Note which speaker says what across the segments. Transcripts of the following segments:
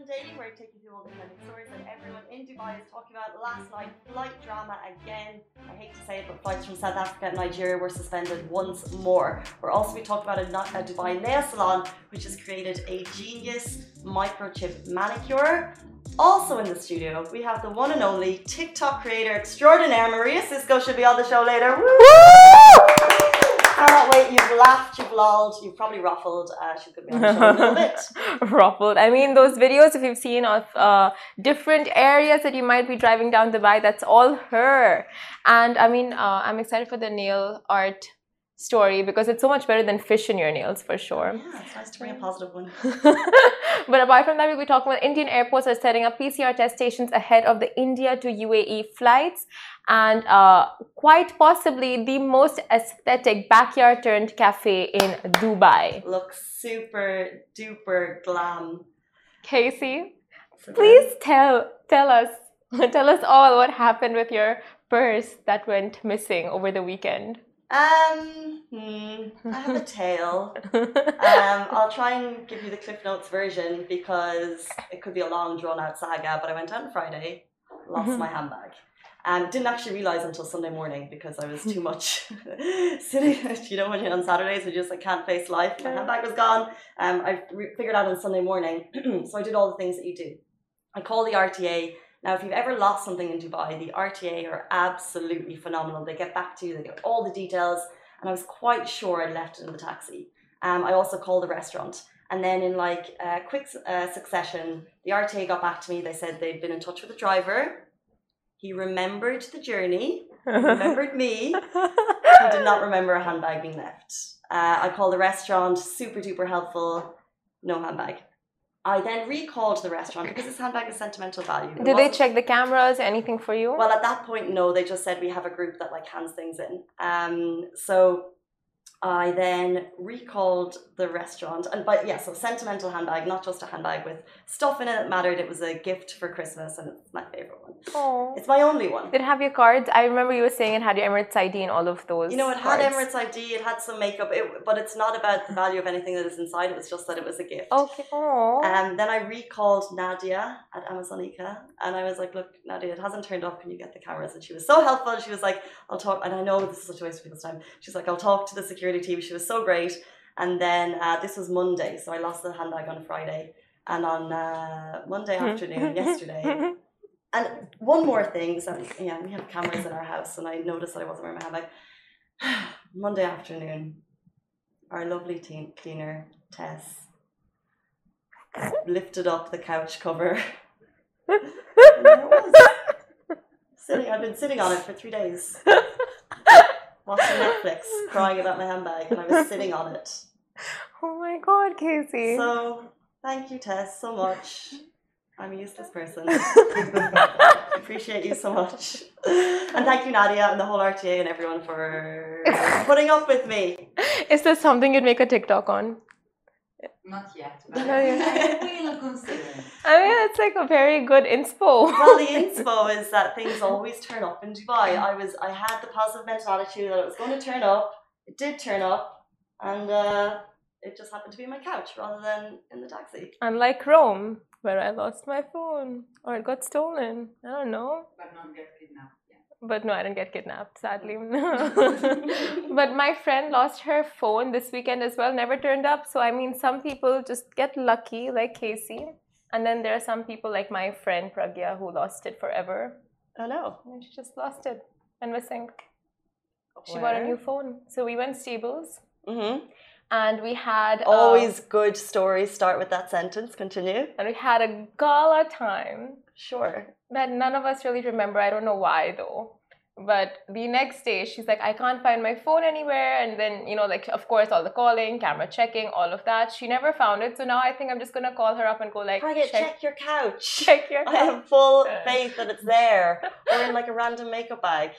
Speaker 1: To Daily, where I take you through all the trending stories that everyone in Dubai is talking about. Last night, flight drama again. I hate to say it, but flights from South Africa and Nigeria were suspended once more. We're also be talking about a, a Dubai nail salon, which has created a genius microchip manicure. Also in the studio, we have the one and only TikTok creator extraordinaire Maria Cisco should be on the show later. Woo! Cannot wait. You've laughed, you've lolled, you've probably ruffled. Uh, she could be on the show a little bit.
Speaker 2: ruffled. I mean, those videos, if you've seen of uh, different areas that you might be driving down Dubai, that's all her. And I mean, uh, I'm excited for the nail art story because it's so much better than fish in your nails for sure.
Speaker 1: Yeah, it's nice to bring a positive one.
Speaker 2: but apart from that, we'll be talking about Indian airports are setting up PCR test stations ahead of the India to UAE flights and uh, quite possibly the most aesthetic backyard turned cafe in Dubai.
Speaker 1: Looks super duper glam.
Speaker 2: Casey, please tell tell us tell us all what happened with your purse that went missing over the weekend.
Speaker 1: Um, hmm, I have a tale. um, I'll try and give you the Cliff Notes version because it could be a long, drawn out saga. But I went out on Friday, lost mm-hmm. my handbag, and didn't actually realize until Sunday morning because I was too much sitting. You know, when you're on Saturdays, you just like can't face life. My handbag was gone. Um, I re- figured out on Sunday morning, so I did all the things that you do. I called the RTA now, if you've ever lost something in Dubai, the RTA are absolutely phenomenal. They get back to you, they get all the details, and I was quite sure I'd left it in the taxi. Um, I also called the restaurant. And then, in like a quick uh, succession, the RTA got back to me. They said they'd been in touch with the driver. He remembered the journey, remembered me. he did not remember a handbag being left. Uh, I called the restaurant, super duper helpful, no handbag. I then recalled the restaurant because this handbag is sentimental value.
Speaker 2: It Did they check the cameras? Anything for you?
Speaker 1: Well, at that point, no. They just said we have a group that like hands things in. Um, so I then recalled the restaurant, and but yeah, so sentimental handbag, not just a handbag with stuff in it that mattered. It was a gift for Christmas, and it's my favorite one. Oh, it's my only one.
Speaker 2: Did it have your cards? I remember you were saying it had your Emirates ID and all of those.
Speaker 1: You know, it cards. had Emirates ID. It had some makeup, it, but it's not about the value of anything that is inside. It was just that it was a gift.
Speaker 2: Okay. Oh.
Speaker 1: And um, then I recalled Nadia at Amazonico, and I was like, "Look, Nadia, it hasn't turned off. Can you get the cameras?" And she was so helpful. She was like, "I'll talk." And I know this is such a waste of people's time. She's like, "I'll talk to the security." Security team. She was so great. And then uh, this was Monday, so I lost the handbag on Friday. And on uh, Monday afternoon, yesterday. And one more thing, so yeah, we have cameras in our house, and I noticed that I wasn't wearing my handbag. Monday afternoon, our lovely team cleaner, Tess, lifted up the couch cover. sitting, I've been sitting on it for three days watching Netflix, crying about my handbag, and I was sitting on it.
Speaker 2: Oh my god, Casey.
Speaker 1: So, thank you, Tess, so much. I'm a useless person. Appreciate you so much. And thank you, Nadia, and the whole RTA and everyone for putting up with me.
Speaker 2: Is this something you'd make a TikTok on?
Speaker 3: Not yet. But I will consider.
Speaker 2: I mean, it's like a very good inspo.
Speaker 1: well, the inspo is that things always turn up in Dubai. I was, I had the positive mental attitude that it was going to turn up. It did turn up, and uh, it just happened to be my couch rather than in the taxi.
Speaker 2: Unlike Rome, where I lost my phone or it got stolen. I don't know.
Speaker 3: But not get kidnapped.
Speaker 2: But no, I didn't get kidnapped, sadly. but my friend lost her phone this weekend as well, never turned up. So, I mean, some people just get lucky, like Casey. And then there are some people like my friend Pragya who lost it forever.
Speaker 1: Oh no.
Speaker 2: And she just lost it and missing. She Where? bought a new phone. So we went stables. Mm-hmm. And we had
Speaker 1: always uh, good stories start with that sentence. Continue.
Speaker 2: And we had a gala time.
Speaker 1: Sure
Speaker 2: that none of us really remember. I don't know why though. But the next day, she's like, I can't find my phone anywhere. And then, you know, like, of course, all the calling, camera checking, all of that. She never found it. So now I think I'm just to call her up and go, like,
Speaker 1: Target, check, check your couch.
Speaker 2: Check your couch. I
Speaker 1: have full faith that it's there. or in like a random makeup bag.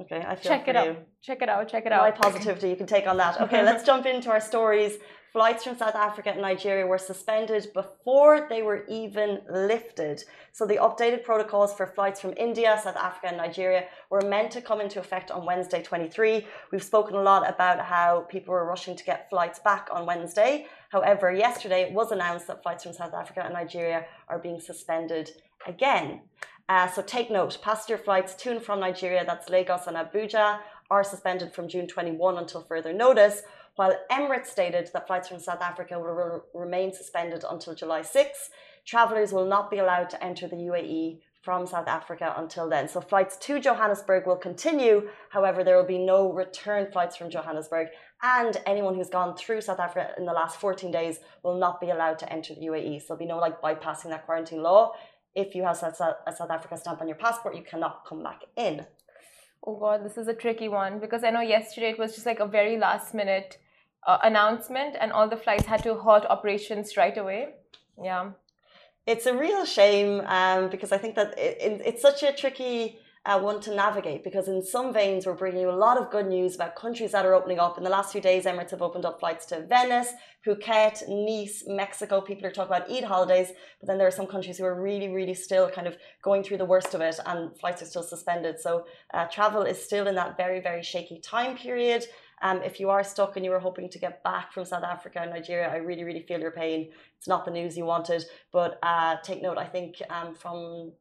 Speaker 1: Okay, I feel
Speaker 2: check it
Speaker 1: you.
Speaker 2: out. Check it out. Check it out.
Speaker 1: My positivity, you can take on that. Okay, let's jump into our stories flights from South Africa and Nigeria were suspended before they were even lifted. So the updated protocols for flights from India, South Africa, and Nigeria were meant to come into effect on Wednesday 23. We've spoken a lot about how people were rushing to get flights back on Wednesday. However, yesterday it was announced that flights from South Africa and Nigeria are being suspended again. Uh, so take note, passenger flights to and from Nigeria, that's Lagos and Abuja, are suspended from June 21 until further notice, while Emirates stated that flights from South Africa will re remain suspended until July 6. Travellers will not be allowed to enter the UAE from South Africa until then. So flights to Johannesburg will continue. However, there will be no return flights from Johannesburg. And anyone who's gone through South Africa in the last 14 days will not be allowed to enter the UAE. So there'll be no like bypassing that quarantine law. If you have a South Africa stamp on your passport, you cannot come back in.
Speaker 2: Oh God, this is a tricky one because I know yesterday it was just like a very last minute uh, announcement and all the flights had to halt operations right away. Yeah.
Speaker 1: It's a real shame um, because I think that it, it, it's such a tricky uh, one to navigate because in some veins we're bringing you a lot of good news about countries that are opening up. In the last few days, Emirates have opened up flights to Venice, Phuket, Nice, Mexico. People are talking about Eid holidays, but then there are some countries who are really, really still kind of going through the worst of it, and flights are still suspended. So uh, travel is still in that very, very shaky time period. Um, if you are stuck and you were hoping to get back from South Africa and Nigeria, I really, really feel your pain. It's not the news you wanted, but uh, take note. I think um, from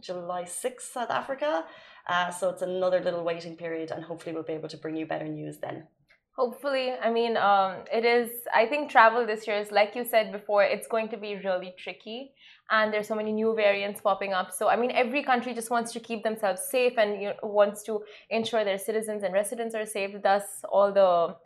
Speaker 1: July 6th, South Africa. Uh, so it's another little waiting period, and hopefully we'll be able to bring you better news then.
Speaker 2: Hopefully, I mean, um, it is. I think travel this year is, like you said before, it's going to be really tricky, and there's so many new variants popping up. So, I mean, every country just wants to keep themselves safe and you know, wants to ensure their citizens and residents are safe. Thus, all the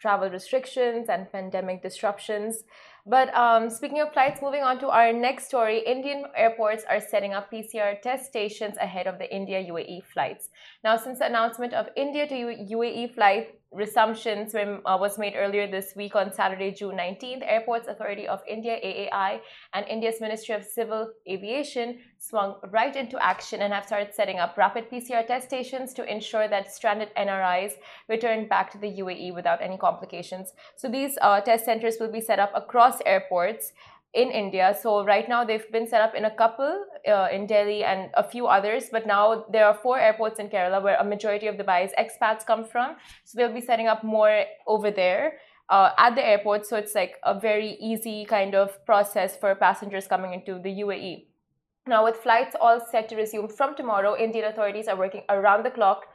Speaker 2: travel restrictions and pandemic disruptions. But um, speaking of flights, moving on to our next story, Indian airports are setting up PCR test stations ahead of the India UAE flights. Now, since the announcement of India to UAE flight resumption uh, was made earlier this week on Saturday, June 19th. Airports Authority of India, AAI, and India's Ministry of Civil Aviation swung right into action and have started setting up rapid PCR test stations to ensure that stranded NRIs return back to the UAE without any complications. So these uh, test centers will be set up across airports in India. So right now they've been set up in a couple uh, in Delhi and a few others, but now there are four airports in Kerala where a majority of the Dubai's expats come from. So they'll be setting up more over there. Uh, at the airport, so it's like a very easy kind of process for passengers coming into the UAE. Now, with flights all set to resume from tomorrow, Indian authorities are working around the clock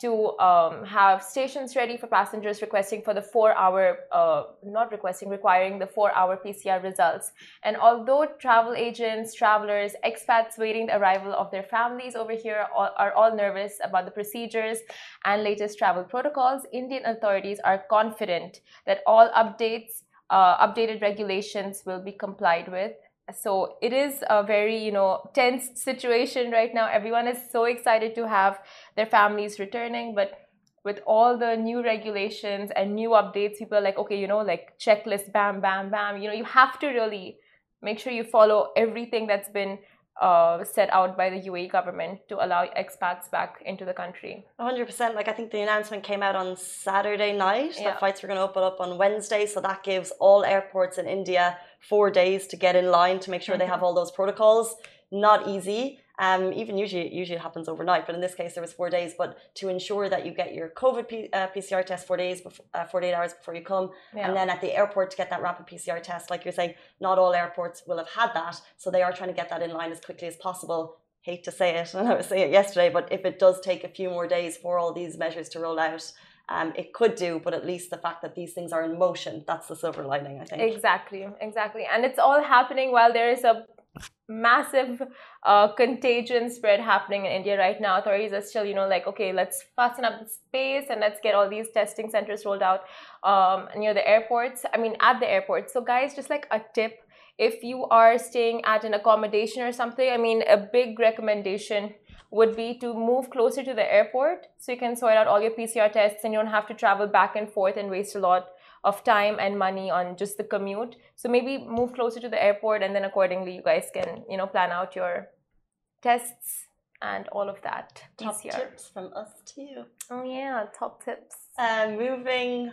Speaker 2: to um, have stations ready for passengers requesting for the four hour, uh, not requesting, requiring the four hour PCR results. And although travel agents, travelers, expats waiting the arrival of their families over here are all nervous about the procedures and latest travel protocols, Indian authorities are confident that all updates, uh, updated regulations will be complied with so it is a very you know tense situation right now. Everyone is so excited to have their families returning but with all the new regulations and new updates people are like okay you know like checklist bam bam bam. You know you have to really make sure you follow everything that's been uh, set out by the UAE government to allow expats back into the country.
Speaker 1: 100%. Like, I think the announcement came out on Saturday night yeah. that flights were going to open up on Wednesday. So that gives all airports in India four days to get in line to make sure mm-hmm. they have all those protocols. Not easy. Um, even usually, usually it happens overnight, but in this case, there was four days. But to ensure that you get your COVID P- uh, PCR test four days, before, uh, 48 hours before you come, yeah. and then at the airport to get that rapid PCR test, like you're saying, not all airports will have had that, so they are trying to get that in line as quickly as possible. Hate to say it, and I was saying it yesterday, but if it does take a few more days for all these measures to roll out, um, it could do, but at least the fact that these things are in motion, that's the silver lining, I think.
Speaker 2: Exactly, exactly. And it's all happening while there is a massive uh, contagion spread happening in India right now. Authorities are still, you know, like, okay, let's fasten up the space and let's get all these testing centers rolled out um, near the airports. I mean, at the airports. So, guys, just like a tip if you are staying at an accommodation or something, I mean, a big recommendation would be to move closer to the airport so you can sort out all your PCR tests and you don't have to travel back and forth and waste a lot of time and money on just the commute. So maybe move closer to the airport and then accordingly you guys can, you know, plan out your tests and all of that.
Speaker 1: Top PCR. tips from us too.
Speaker 2: Oh yeah, top tips.
Speaker 1: Uh, moving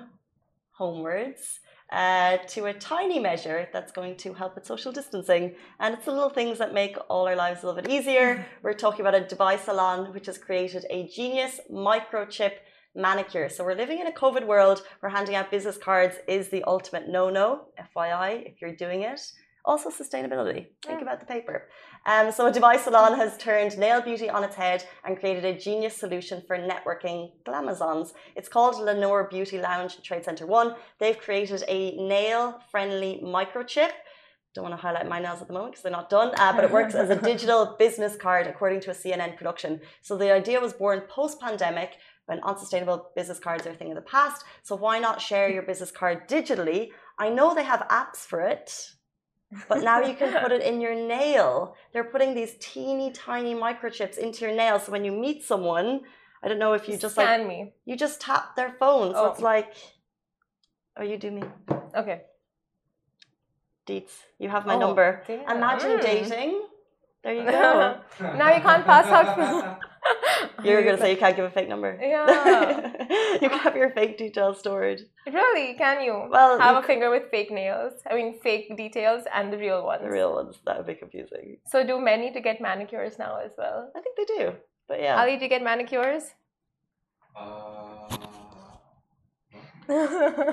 Speaker 1: homewards. uh, to a tiny measure that's going to help with social distancing. And it's the little things that make all our lives a little bit easier. We're talking about a Dubai salon which has created a genius microchip manicure. So we're living in a COVID world where handing out business cards is the ultimate no-no, FYI, if you're doing it. Also sustainability. Think
Speaker 2: Yeah.
Speaker 1: about the paper. Um, so a Dubai salon has turned nail beauty on its head and created a genius solution for networking glamazons. It's called Lenore Beauty Lounge Trade Center One. They've created a nail-friendly microchip. Don't want to highlight my nails at the moment because they're not done, uh, but it works as a digital business card according to a CNN production. So the idea was born post-pandemic when unsustainable business cards are a thing of the past. So why not share your business card digitally? I know they have apps for it, but now you can put it in your nail. They're putting these teeny tiny microchips into your nail. So when you meet someone, I don't know if you just like
Speaker 2: me.
Speaker 1: you just tap their phone. So
Speaker 2: Oh.
Speaker 1: it's like, oh, you do me,
Speaker 2: Okay.
Speaker 1: Deets. You have my
Speaker 2: Oh,
Speaker 1: number.
Speaker 2: damn.
Speaker 1: Imagine
Speaker 2: Mm.
Speaker 1: dating. There you go.
Speaker 2: Now you can't pass out.
Speaker 1: You're gonna say you can't give a fake number.
Speaker 2: Yeah.
Speaker 1: you can have your fake details stored.
Speaker 2: Really? Can you?
Speaker 1: Well,
Speaker 2: have
Speaker 1: you
Speaker 2: a finger with fake nails. I mean, fake details and the real ones.
Speaker 1: The real ones. That would be confusing.
Speaker 2: So do many to get manicures now as well?
Speaker 1: I think they do. But yeah.
Speaker 2: Ali, do you get manicures?
Speaker 4: Uh,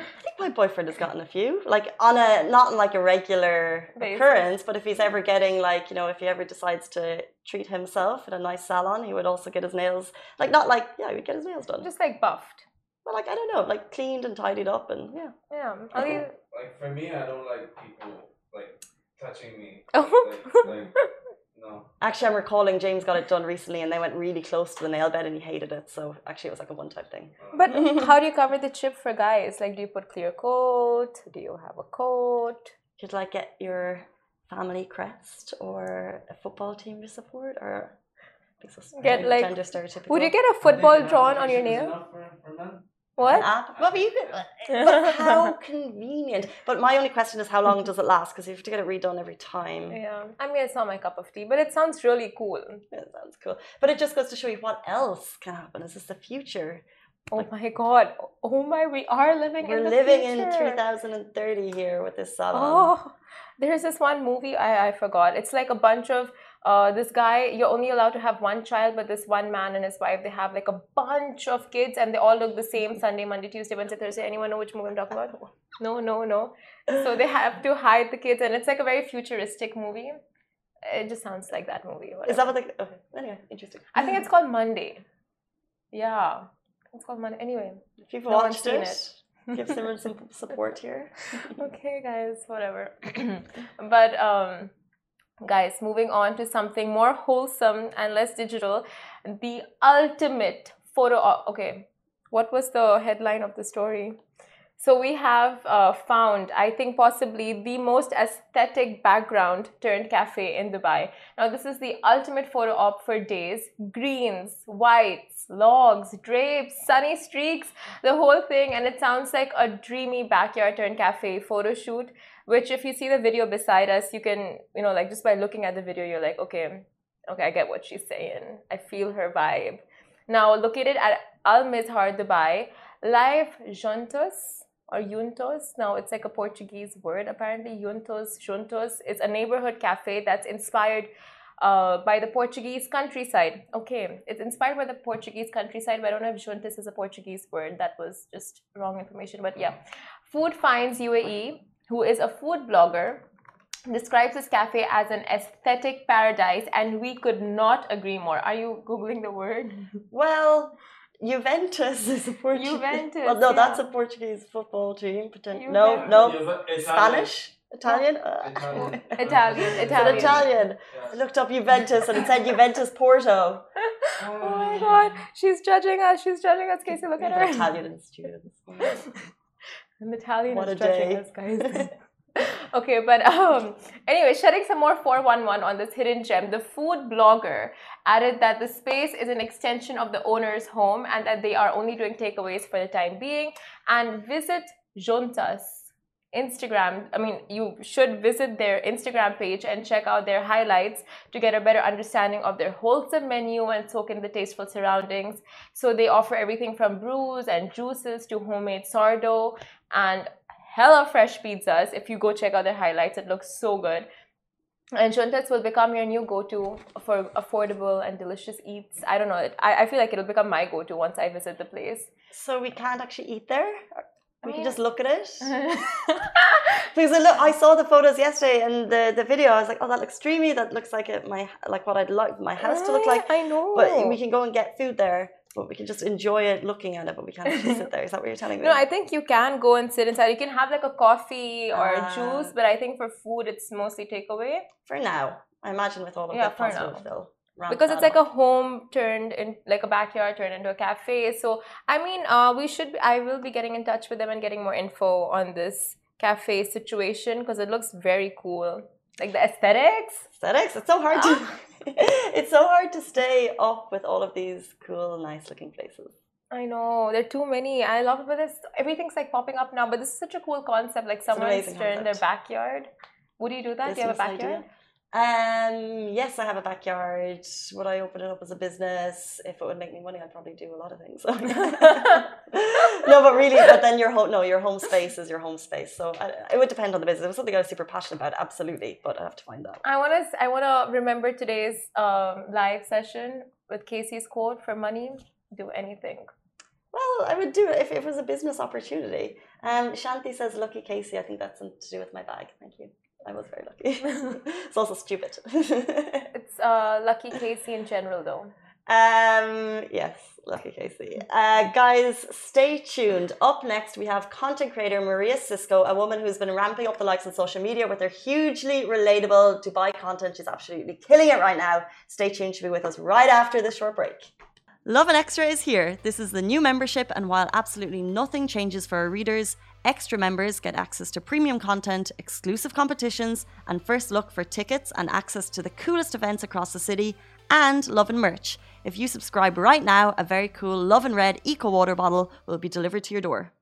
Speaker 1: I think my boyfriend has gotten a few, like on a not on like a regular
Speaker 2: Basis.
Speaker 1: occurrence, but if he's ever getting like you know if he ever decides to treat himself in a nice salon, he would also get his nails like not like yeah he would get his nails done,
Speaker 2: Just like buffed.
Speaker 1: but like I don't know like cleaned and tidied up and yeah.
Speaker 2: Yeah. Ali,
Speaker 4: like for me, I don't like people like touching me.
Speaker 2: Oh.
Speaker 4: Like, like no.
Speaker 1: Actually, I'm recalling James got it done recently, and they went really close to the nail bed, and he hated it. So actually, it was like a one-time thing.
Speaker 2: But how do you cover the chip for guys? Like, do you put clear coat? Do you have a coat?
Speaker 1: Could like get your family crest or a football team to support, or
Speaker 2: Get, like-
Speaker 1: gender stereotypical.
Speaker 2: Would you get a football drawn on your nail?
Speaker 4: For, for.
Speaker 2: What?
Speaker 1: Ah, but you could, but how convenient. But my only question is, how long does it last? Because you have to get it redone every time.
Speaker 2: Yeah. I mean, it's not my cup of tea, but it sounds really cool.
Speaker 1: That sounds cool. But it just goes to show you what else can happen. Is this the future?
Speaker 2: Oh my god. Oh my, we are living in
Speaker 1: We're
Speaker 2: the
Speaker 1: living
Speaker 2: future.
Speaker 1: in 3030 here with this salon.
Speaker 2: Oh, there's this one movie I, I forgot. It's like a bunch of uh, this guy. You're only allowed to have one child, but this one man and his wife they have like a bunch of kids, and they all look the same. Sunday, Monday, Tuesday, Wednesday, Thursday. Anyone know which movie I'm talking about? No, no, no. So they have to hide the kids, and it's like a very futuristic movie. It just sounds like that movie.
Speaker 1: Is that what they? Okay. Anyway, interesting.
Speaker 2: I think it's called Monday. Yeah, it's called Monday. Anyway,
Speaker 1: If you've
Speaker 2: no
Speaker 1: watched
Speaker 2: seen
Speaker 1: it, give someone some support here.
Speaker 2: okay guys whatever but um guys moving on to something more wholesome and less digital. The ultimate photo okay what was the headline of the story? So we have uh, found i think possibly the most aesthetic background turned cafe in dubai. Now this is the ultimate photo op for days. Greens whites logs drapes sunny streaks the whole thing. And it sounds like a dreamy backyard turn cafe photo shoot which if you see the video beside us you can you know like just by looking at the video you're like okay okay i get what she's saying i feel her vibe now located at al mizhar dubai live juntos or juntos now it's like a portuguese word apparently juntos juntos It's a neighborhood cafe that's inspired uh, by the Portuguese countryside. Okay, it's inspired by the Portuguese countryside, but I don't know if juntos is a Portuguese word. That was just wrong information. But yeah, Food Finds UAE, who is a food blogger, describes this cafe as an aesthetic paradise, and we could not agree more. Are you googling the word?
Speaker 1: Well, Juventus is a Portuguese.
Speaker 2: Juventus,
Speaker 1: Well, no, that's a. Portuguese football team. Potent- no, no.
Speaker 4: Juve-
Speaker 1: Spanish, Italian. Uh,
Speaker 4: Italian.
Speaker 2: Italian, Italian.
Speaker 1: Italian?
Speaker 4: Yes.
Speaker 1: I looked up Juventus and it said Juventus Porto.
Speaker 2: Oh my god, she's judging us. She's judging us, Casey. Look at
Speaker 1: They're
Speaker 2: her.
Speaker 1: Italian institutes.
Speaker 2: An Italian
Speaker 1: What
Speaker 2: is judging us, guys. okay, but um, anyway, shedding some more 411 on this hidden gem, the food blogger added that the space is an extension of the owner's home and that they are only doing takeaways for the time being. And visit Juntos Instagram. I mean, you should visit their Instagram page and check out their highlights to get a better understanding of their wholesome menu and soak in the tasteful surroundings. So they offer everything from brews and juices to homemade sourdough and hella fresh pizzas. If you go check out their highlights, it looks so good. And Juntos will become your new go-to for affordable and delicious eats. I don't know. I, I feel like it'll become my go-to once I visit the place.
Speaker 1: So we can't actually eat there. We
Speaker 2: mean-
Speaker 1: can just look at it. Because I, look, I saw the photos yesterday and the, the video. I was like, oh, that looks dreamy. That looks like it, my like what I'd like my house to look like.
Speaker 2: I know.
Speaker 1: But we can go and get food there. But we can just enjoy it looking at it. But we can't actually sit there. Is that what you're telling me?
Speaker 2: No, I think you can go and sit inside. You can have like a coffee or a
Speaker 1: Ah.
Speaker 2: juice, but I think for food it's mostly takeaway
Speaker 1: for now, I imagine with all of
Speaker 2: Yeah, for
Speaker 1: positive
Speaker 2: now. Because it's like a home turned in like a backyard turned into a cafe. So I mean, uh, we should. I will be getting in touch with them and getting more info on this cafe situation because it looks very cool. Like the aesthetics.
Speaker 1: aesthetics. It's so hard to. it's so hard to stay up with all of these cool, nice-looking places.
Speaker 2: I know there are too many. I love it, but this everything's like popping up now. But this is such a cool concept. Like someone's turned their backyard. Would you do that? do you have a
Speaker 1: backyard? idea. Um, yes, I have a backyard. Would I open it up as a business? If it would make me money, I'd probably do a lot of things. no, but really, but then your home, no, your home space is your home space. So I, it would depend on the business. It was something I was super passionate about, absolutely, but I have to find that.
Speaker 2: I want to. I want to remember today's um, live session with Casey's quote for money. Do anything.
Speaker 1: Well, I would do it if it was a business opportunity. Um, Shanti says, "Lucky Casey." I think that's something to do with my bag. Thank you. I was very lucky. it's also stupid.
Speaker 2: It's uh, lucky Casey in general, though.
Speaker 1: Um, yes, lucky Casey. Uh, guys, stay tuned. Up next, we have content creator Maria Cisco, a woman who's been ramping up the likes on social media with her hugely relatable Dubai content. She's absolutely killing it right now. Stay tuned. She'll be with us right after this short break. Lovin Extra is here. This is the new membership, and while absolutely nothing changes for our readers, extra members get access to premium content, exclusive competitions, and first look for tickets and access to the coolest events across the city, and Lovin merch. If you subscribe right now, a very cool Lovin Red Eco Water bottle will be delivered to your door.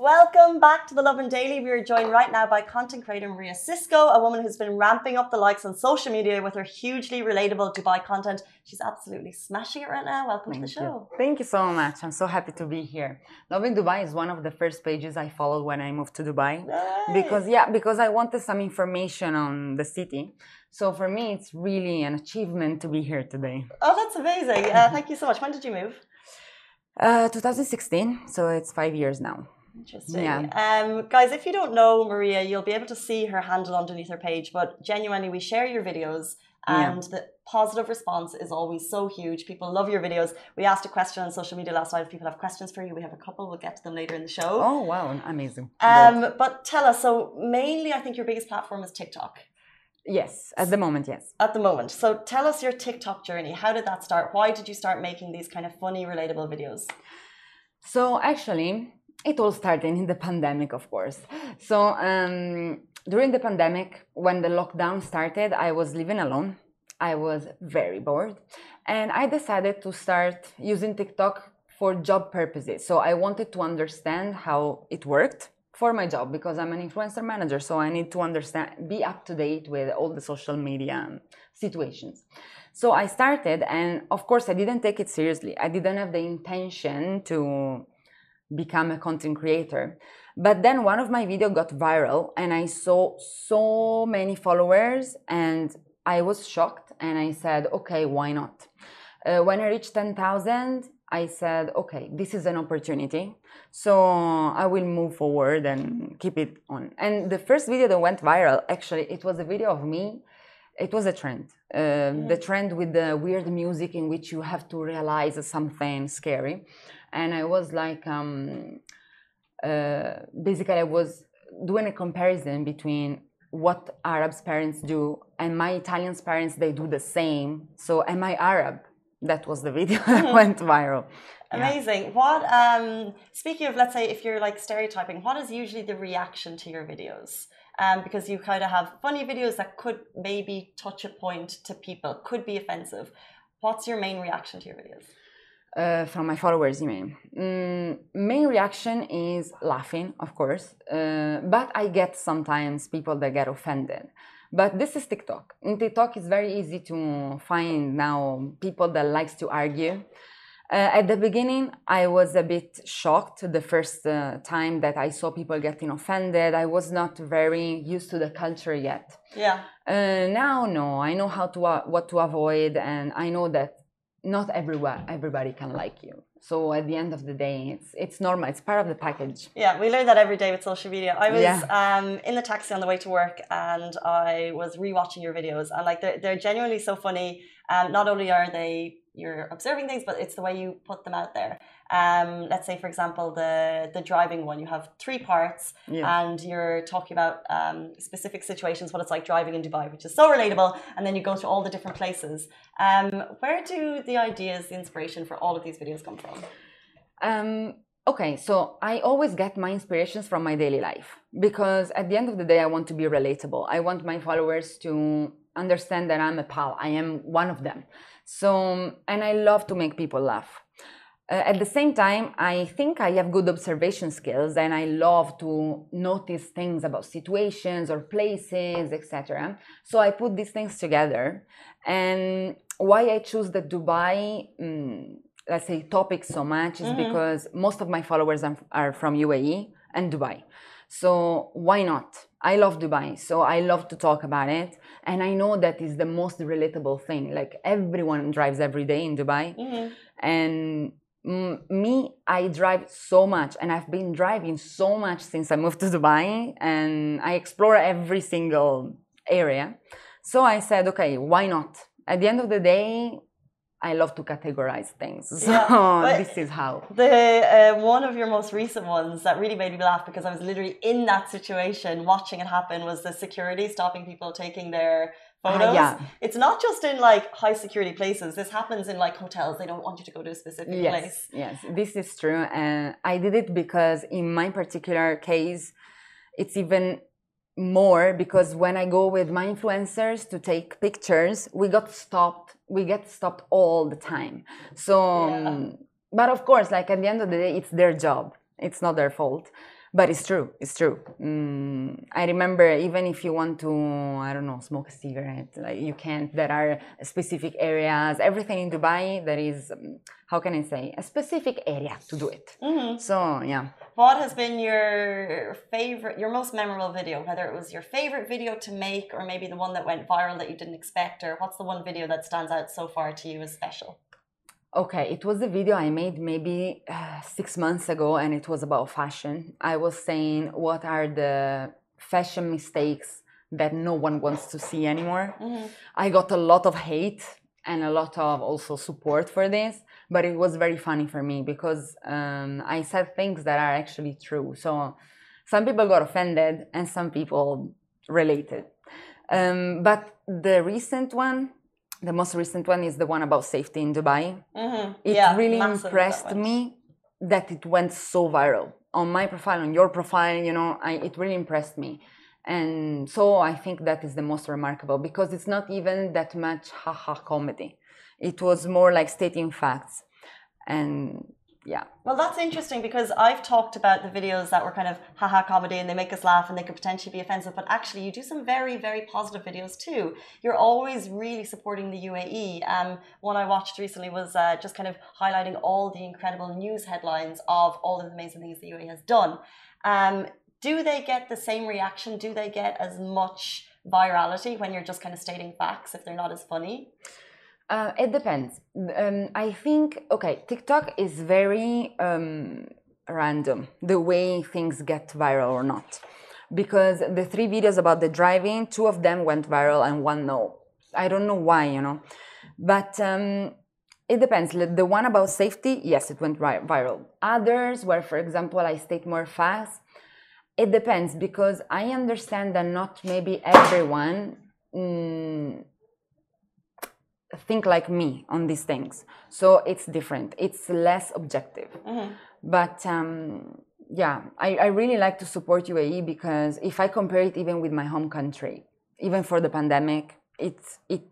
Speaker 1: Welcome back to the Lovin Daily. We are joined right now by content creator Maria Cisco, a woman who's been ramping up the likes on social media with her hugely relatable Dubai content. She's absolutely smashing it right now. Welcome to the
Speaker 5: Thank you.
Speaker 1: show.
Speaker 5: Thank you so much. I'm so happy to be here. Lovin Dubai is one of the first pages I followed when I moved to Dubai. Because yeah, because I wanted some information on the city. So for me, it's really an achievement to be here today.
Speaker 1: Oh, that's amazing. Uh, thank you so much. When did you move?
Speaker 5: Uh, 2016, so it's five years now.
Speaker 1: Interesting.
Speaker 5: Yeah.
Speaker 1: Um, guys, if you don't know Maria, you'll be able to see her handle underneath her page. But genuinely, we share your videos,
Speaker 5: Yeah.
Speaker 1: and the positive response is always so huge. People love your videos. We asked a question on social media last night. If people have questions for you, we have a couple. We'll get to them later in the show.
Speaker 5: Oh wow, amazing.
Speaker 1: Um, but tell us. So mainly, I think your biggest platform is TikTok
Speaker 5: yes, at the moment, yes.
Speaker 1: at the moment. So tell us your TikTok journey. How did that start? Why did you start making these kind of funny, relatable videos?
Speaker 5: So actually, it all started in the pandemic, of course. So um, during the pandemic, when the lockdown started, I was living alone. I was very bored, and I decided to start using TikTok for job purposes. So I wanted to understand how it worked for my job because I'm an influencer manager. So I need to understand, be up to date with all the social media situations. So I started, and of course, I didn't take it seriously. I didn't have the intention to become a content creator. But then one of my video got viral, and I saw so many followers, and I was shocked, and I said, okay, why not? Uh, when I reached 10,000, I said, okay, this is an opportunity. So I will move forward and keep it on. And the first video that went viral, actually, it was a video of me it was a trend. Uh, The trend with the weird music in which you have to realize something scary. And I was like, um, uh, basically, I was doing a comparison between what Arabs parents do and my Italian parents, they do the same. So, am I Arab? That was the video that went viral. Yeah.
Speaker 1: Amazing. What um speaking of let's say if you're like stereotyping, what is usually the reaction to your videos? Um, because you kind of have funny videos that could maybe touch a point to people, could be offensive. What's your main reaction to your videos?
Speaker 5: Uh, from my followers, you mean? Mm, main reaction is laughing, of course, uh, but I get sometimes people that get offended. But this is TikTok. In TikTok, it's very easy to find now people that likes to argue. Uh, at the beginning, I was a bit shocked the first uh, time that I saw people getting offended. I was not very used to the culture yet.
Speaker 1: Yeah.
Speaker 5: Uh, now, no, I know how to uh, what to avoid, and I know that not everyone everybody can like you. So at the end of the day, it's it's normal. It's part of the package.
Speaker 1: Yeah, we learn that every day with social media. I was
Speaker 5: Yeah.
Speaker 1: um, in the taxi on the way to work, and I was rewatching your videos, and like they're they're genuinely so funny. Um, not only are they you're observing things, but it's the way you put them out there. Um, let's say, for example, the the driving one. You have three parts,
Speaker 5: Yeah.
Speaker 1: and you're talking about um, specific situations, what it's like driving in Dubai, which is so relatable. And then you go to all the different places. Um, where do the ideas, the inspiration for all of these videos come from?
Speaker 5: Um, okay, so I always get my inspirations from my daily life because at the end of the day, I want to be relatable. I want my followers to understand that I'm a pal. I am one of them. So, and I love to make people laugh. Uh, at the same time, I think I have good observation skills and I love to notice things about situations or places, etc. So I put these things together. And why I choose the Dubai, mm, let's say, topic so much is because most of my followers are, are from UAE and Dubai. So why not? I love Dubai, so I love to talk about it. And I know that is the most relatable thing. Like everyone drives every day in Dubai. And mm, me, I drive so much, and I've been driving so much since I moved to Dubai, and I explore every single area. So I said, okay, why not? At the end of the day, I love to categorize things. So
Speaker 1: Yeah,
Speaker 5: this is how.
Speaker 1: The uh, one of your most recent ones that really made me laugh because I was literally in that situation watching it happen was the security stopping people taking their photos.
Speaker 5: Ah, yeah.
Speaker 1: It's not just in like high security places. This happens in like hotels. They don't want you to go to a specific
Speaker 5: yes,
Speaker 1: place.
Speaker 5: Yes, this is true. And I did it because in my particular case, it's even more because when I go with my influencers to take pictures, we got stopped. We get stopped all the time. So,
Speaker 1: Yeah.
Speaker 5: um, but of course, like at the end of the day, it's their job. It's not their fault. But it's true. It's true. Mm, I remember even if you want to, I don't know, smoke a cigarette, like you can't. There are specific areas. Everything in Dubai, there is, um, how can I say, a specific area to do it.
Speaker 1: Mhm.
Speaker 5: So yeah.
Speaker 1: What has been your favorite, your most memorable video? Whether it was your favorite video to make, or maybe the one that went viral that you didn't expect, or what's the one video that stands out so far to you as special?
Speaker 5: Okay, it was a video I made maybe uh, six months ago, and it was about fashion. I was saying what are the fashion mistakes that no one wants to see anymore. I got a lot of hate and a lot of also support for this, but it was very funny for me because um, I said things that are actually true. So some people got offended and some people related. Um, but the recent one, the most recent one is the one about safety in Dubai.
Speaker 1: Mm-hmm.
Speaker 5: It really impressed me that it went so viral on my profile, on your profile. You know, I, it really impressed me, and so I think that is the most remarkable because it's not even that much haha comedy. It was more like stating facts, and yeah.
Speaker 1: Well, that's interesting because I've talked about the videos that were kind of haha comedy and they make us laugh and they could potentially be offensive, but actually you do some very, very positive videos too. You're always really supporting the UAE. Um, one I watched recently was uh, just kind of highlighting all the incredible news headlines of all of the amazing things the UAE has done. Um, do they get the same reaction? Do they get as much virality when you're just kind of stating facts if they're not as funny?
Speaker 5: Uh, it depends. Um, I think okay, TikTok is very um, random the way things get viral or not, because the three videos about the driving, two of them went viral and one no. I don't know why, you know, but um, it depends. The one about safety, yes, it went viral. Others, where for example I state more fast, it depends because I understand that not maybe everyone. Mm, think like me on these things. So it's different. It's less objective. But um, yeah, I, I really like to support UAE because if I compare it even with my home country, even for the pandemic, it's it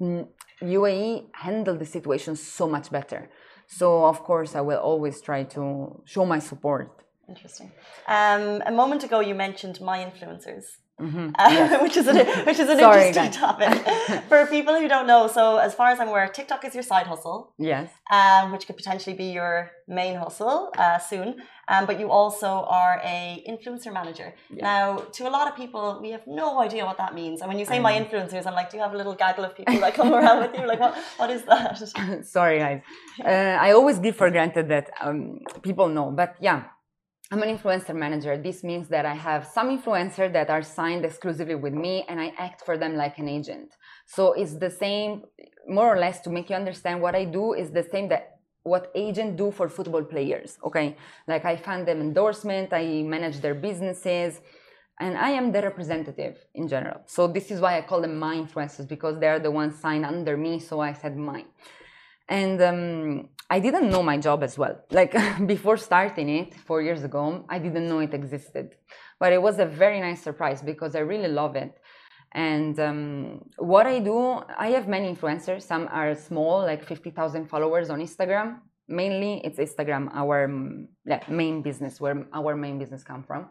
Speaker 5: UAE handled the situation so much better. So of course, I will always try to show my support.
Speaker 1: Interesting. Um, a moment ago, you mentioned my influencers.
Speaker 5: Mhm.
Speaker 1: Uh,
Speaker 5: Yes.
Speaker 1: which is an which is an
Speaker 5: Sorry,
Speaker 1: interesting
Speaker 5: guys.
Speaker 1: topic for people who don't know. So, as far as I'm aware, TikTok is your side hustle,
Speaker 5: Yes.
Speaker 1: um, which could potentially be your main hustle uh, soon. Um, but you also are a influencer manager.
Speaker 5: Yeah.
Speaker 1: Now, to a lot of people, we have no idea what that means. And when you say my influencers, I'm like, do you have a little gaggle of people that come around with you? Like, what what is that?
Speaker 5: Sorry, guys. Uh, I always give for granted that um, people know, but yeah, I'm an influencer manager. This means that I have some influencers that are signed exclusively with me, and I act for them like an agent. So it's the same, more or less, to make you understand what I do is the same that what agents do for football players. Okay, like I fund them endorsement, I manage their businesses, and I am the representative in general. So this is why I call them my influencers because they are the ones signed under me. So I said mine and um, I didn't know my job as well. Like before starting it four years ago, I didn't know it existed, but it was a very nice surprise because I really love it. And um, what I do, I have many influencers. Some are small, like fifty thousand followers on Instagram. Mainly, it's Instagram, our um, yeah, main business, where our main business come from.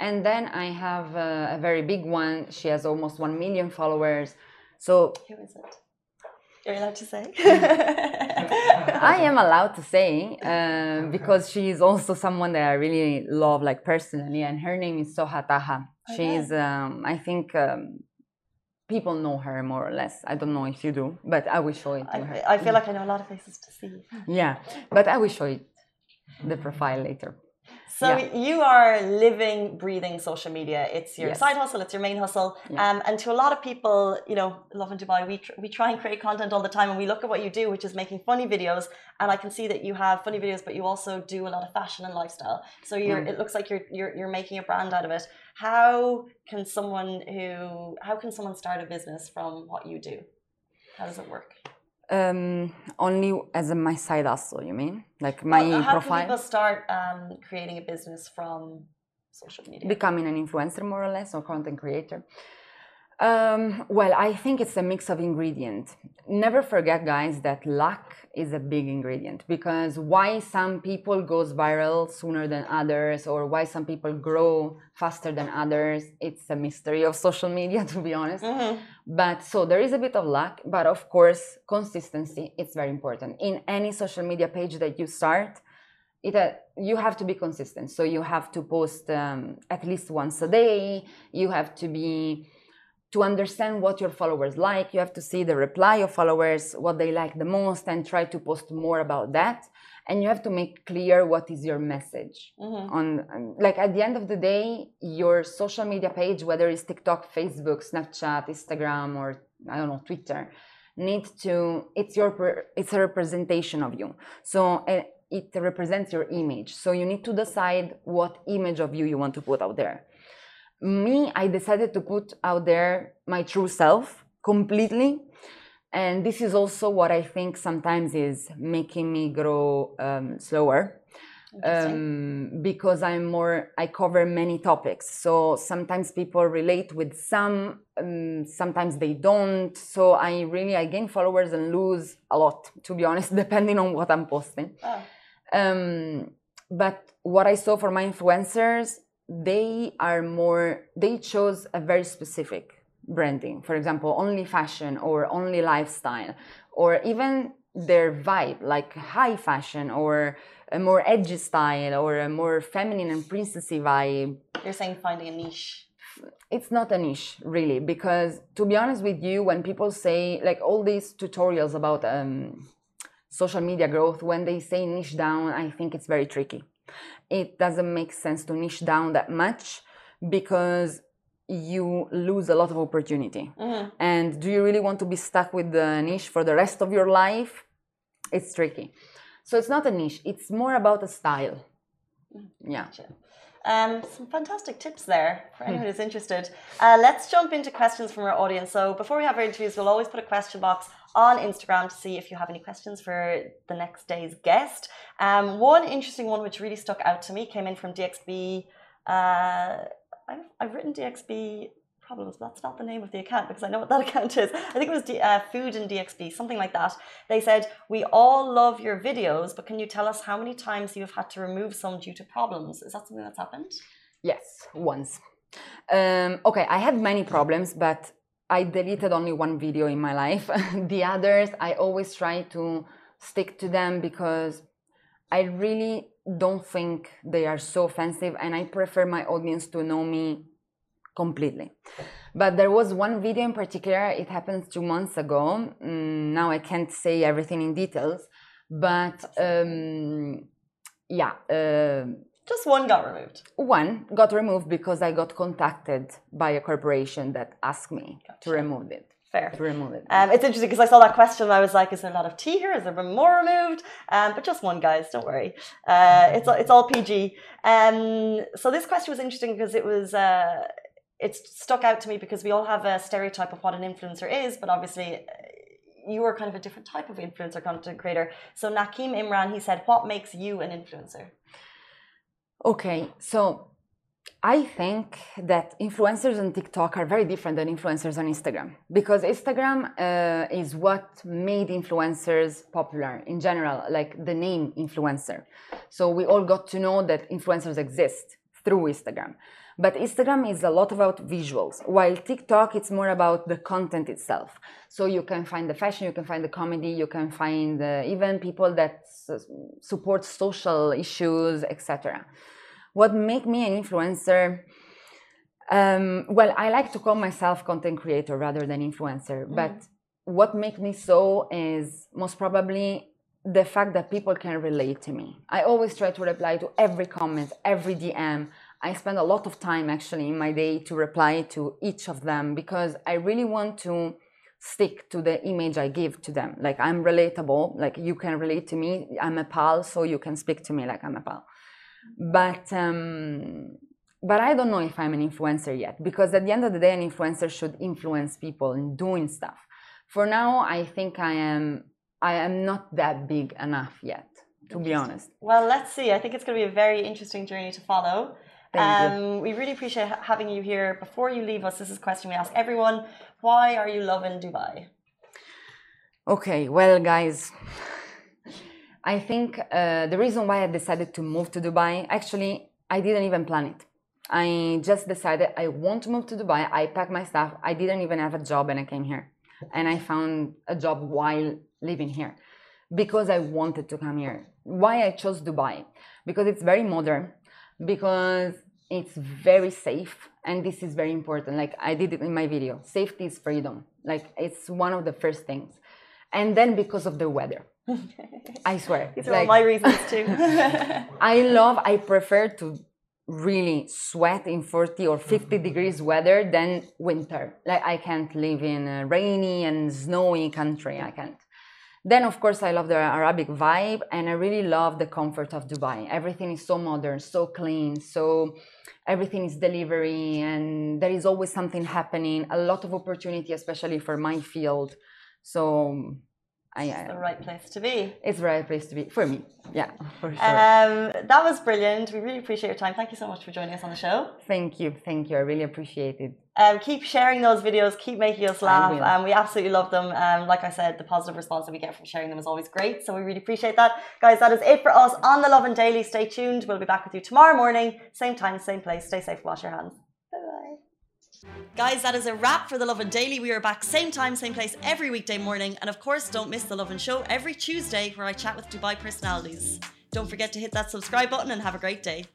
Speaker 5: And then I have uh, a very big one. She has almost one million followers. So
Speaker 1: Who is it? You're allowed to say.
Speaker 5: I am allowed to say um, because she is also someone that I really love, like personally, and her name is Soha Taha. She's, um, I think, um, people know her more or less. I don't know if you do, but I will show it to her.
Speaker 1: I, I feel like I know a lot of faces to see.
Speaker 5: Yeah, but I will show it the profile later.
Speaker 1: So
Speaker 5: Yeah.
Speaker 1: you are living, breathing social media. It's your
Speaker 5: Yes.
Speaker 1: side hustle. It's your main hustle.
Speaker 5: Yeah.
Speaker 1: Um, and to a lot of people, you know, Lovin Dubai, we tr- we try and create content all the time, and we look at what you do, which is making funny videos. And I can see that you have funny videos, but you also do a lot of fashion and lifestyle. So you're,
Speaker 5: Mm.
Speaker 1: it looks like you're, you're you're making a brand out of it. How can someone who how can someone start a business from what you do? How does it work?
Speaker 5: Um, only as a, my side hustle, you mean? Like my
Speaker 1: Well, how
Speaker 5: profile?
Speaker 1: can people start um, creating a business from social media?
Speaker 5: becoming an influencer more or less or content creator um, well i think it's a mix of ingredients never forget guys that luck is a big ingredient because why some people goes viral sooner than others or why some people grow faster than others it's a mystery of social media to be honest.
Speaker 1: Mhm.
Speaker 5: but so there is a bit of luck but of course consistency it's very important. In any social media page that you start it uh, you have to be consistent. So you have to post um, at least once a day you have to be to understand what your followers like you have to see the reply of followers what they like the most and try to post more about that. And you have to make clear what is your message.
Speaker 1: Mhm.
Speaker 5: on um, like at the end of the day your social media page whether it's tiktok facebook snapchat instagram or i don't know twitter need to it's your it's a representation of you. So uh, it represents your image. So you need to decide what image of you you want to put out there me i decided to put out there my true self completely and this is also what i think sometimes is making me grow um, slower um, because I'm more, I cover many topics. So sometimes people relate with some, um, sometimes they don't. So I really, I gain followers and lose a lot, to be honest, depending on what I'm posting.
Speaker 1: Oh.
Speaker 5: Um, but what I saw for my influencers, they are more, they chose a very specific branding. For example, only fashion or only lifestyle, or even their vibe, like high fashion or a more edgy style or a more feminine and princessy vibe.
Speaker 1: You're saying finding a niche.
Speaker 5: It's not a niche, really, because to be honest with you, when people say, like all these tutorials about um, social media growth, when they say niche down, I think it's very tricky. It doesn't make sense to niche down that much because you lose a lot of opportunity.
Speaker 1: Mhm.
Speaker 5: And do you really want to be stuck with the niche for the rest of your life? It's tricky. So it's not a niche, it's more about a style. Yeah.
Speaker 1: Gotcha. Um, some fantastic tips there for anyone who's interested. Uh, let's jump into questions from our audience. So before we have our interviews, we'll always put a question box on Instagram to see if you have any questions for the next day's guest. Um, one interesting one which really stuck out to me came in from DXB. Uh, I've, I've written DXB problems. That's not the name of the account because I know what that account is. I think it was D, uh, Food and DXB, something like that. They said, We all love your videos, but can you tell us how many times you've had to remove some due to problems? Is that something that's happened?
Speaker 5: Yes, once. Um, okay, I had many problems, but I deleted only one video in my life. the others, I always try to stick to them because I really don't think they are so offensive and I prefer my audience to know me completely. But there was one video in particular, it happened two months ago. Mm, now I can't say everything in details, but um, yeah. Uh,
Speaker 1: just one got removed.
Speaker 5: One got removed because I got contacted by a corporation that asked me gotcha. to remove it.
Speaker 1: Fair.
Speaker 5: To remove it.
Speaker 1: Um, it's interesting because I saw that question. I was like, "Is there a lot of tea here? Has there been more removed?" Um, but just one, guys. Don't worry. Uh, it's it's all PG. Um, so this question was interesting because it was. Uh, it stuck out to me because we all have a stereotype of what an influencer is, but obviously uh, you are kind of a different type of influencer content creator. So Nakim Imran, he said, "What makes you an influencer?"
Speaker 5: Okay, so I think that influencers on TikTok are very different than influencers on Instagram because Instagram uh, is what made influencers popular in general, like the name influencer. So we all got to know that influencers exist through Instagram. But Instagram is a lot about visuals, while TikTok it's more about the content itself. So you can find the fashion, you can find the comedy, you can find uh, even people that support social issues, etc what make me an influencer um, well i like to call myself content creator rather than influencer mm. but what makes me so is most probably the fact that people can relate to me i always try to reply to every comment every dm i spend a lot of time actually in my day to reply to each of them because i really want to stick to the image i give to them like i'm relatable like you can relate to me i'm a pal so you can speak to me like i'm a pal but um, but I don't know if I'm an influencer yet because at the end of the day, an influencer should influence people in doing stuff. For now, I think I am I am not that big enough yet, to be honest.
Speaker 1: Well, let's see. I think it's going to be a very interesting journey to follow. Um, we really appreciate having you here. Before you leave us, this is a question we ask everyone: Why are you loving Dubai?
Speaker 5: Okay, well, guys, I think uh, the reason why I decided to move to Dubai, actually, I didn't even plan it. I just decided I want to move to Dubai. I packed my stuff. I didn't even have a job and I came here. And I found a job while living here because I wanted to come here. Why I chose Dubai? Because it's very modern, because it's very safe, and this is very important. Like I did it in my video safety is freedom. Like it's one of the first things. And then because of the weather I swear.
Speaker 1: These are like, all my reasons too.
Speaker 5: I love, I prefer to really sweat in 40 or 50 mm-hmm. degrees weather than winter. Like I can't live in a rainy and snowy country. I can't. Then of course I love the Arabic vibe and I really love the comfort of Dubai. Everything is so modern, so clean, so everything is delivery and there is always something happening, a lot of opportunity especially for my field. So
Speaker 1: I, it's the right place to be.
Speaker 5: It's the right place to be for me. Yeah, for sure.
Speaker 1: Um, that was brilliant. We really appreciate your time. Thank you so much for joining us on the show.
Speaker 5: Thank you, thank you. I really appreciate it.
Speaker 1: Um, keep sharing those videos. Keep making us laugh. Um, we absolutely love them. Um, like I said, the positive response that we get from sharing them is always great. So we really appreciate that, guys. That is it for us on the Lovin Daily. Stay tuned. We'll be back with you tomorrow morning, same time, same place. Stay safe. Wash your hands. Bye bye. Guys, that is a wrap for the Lovin Daily. We are back same time, same place every weekday morning. And of course, don't miss the Lovin Show every Tuesday where I chat with Dubai personalities. Don't forget to hit that subscribe button and have a great day.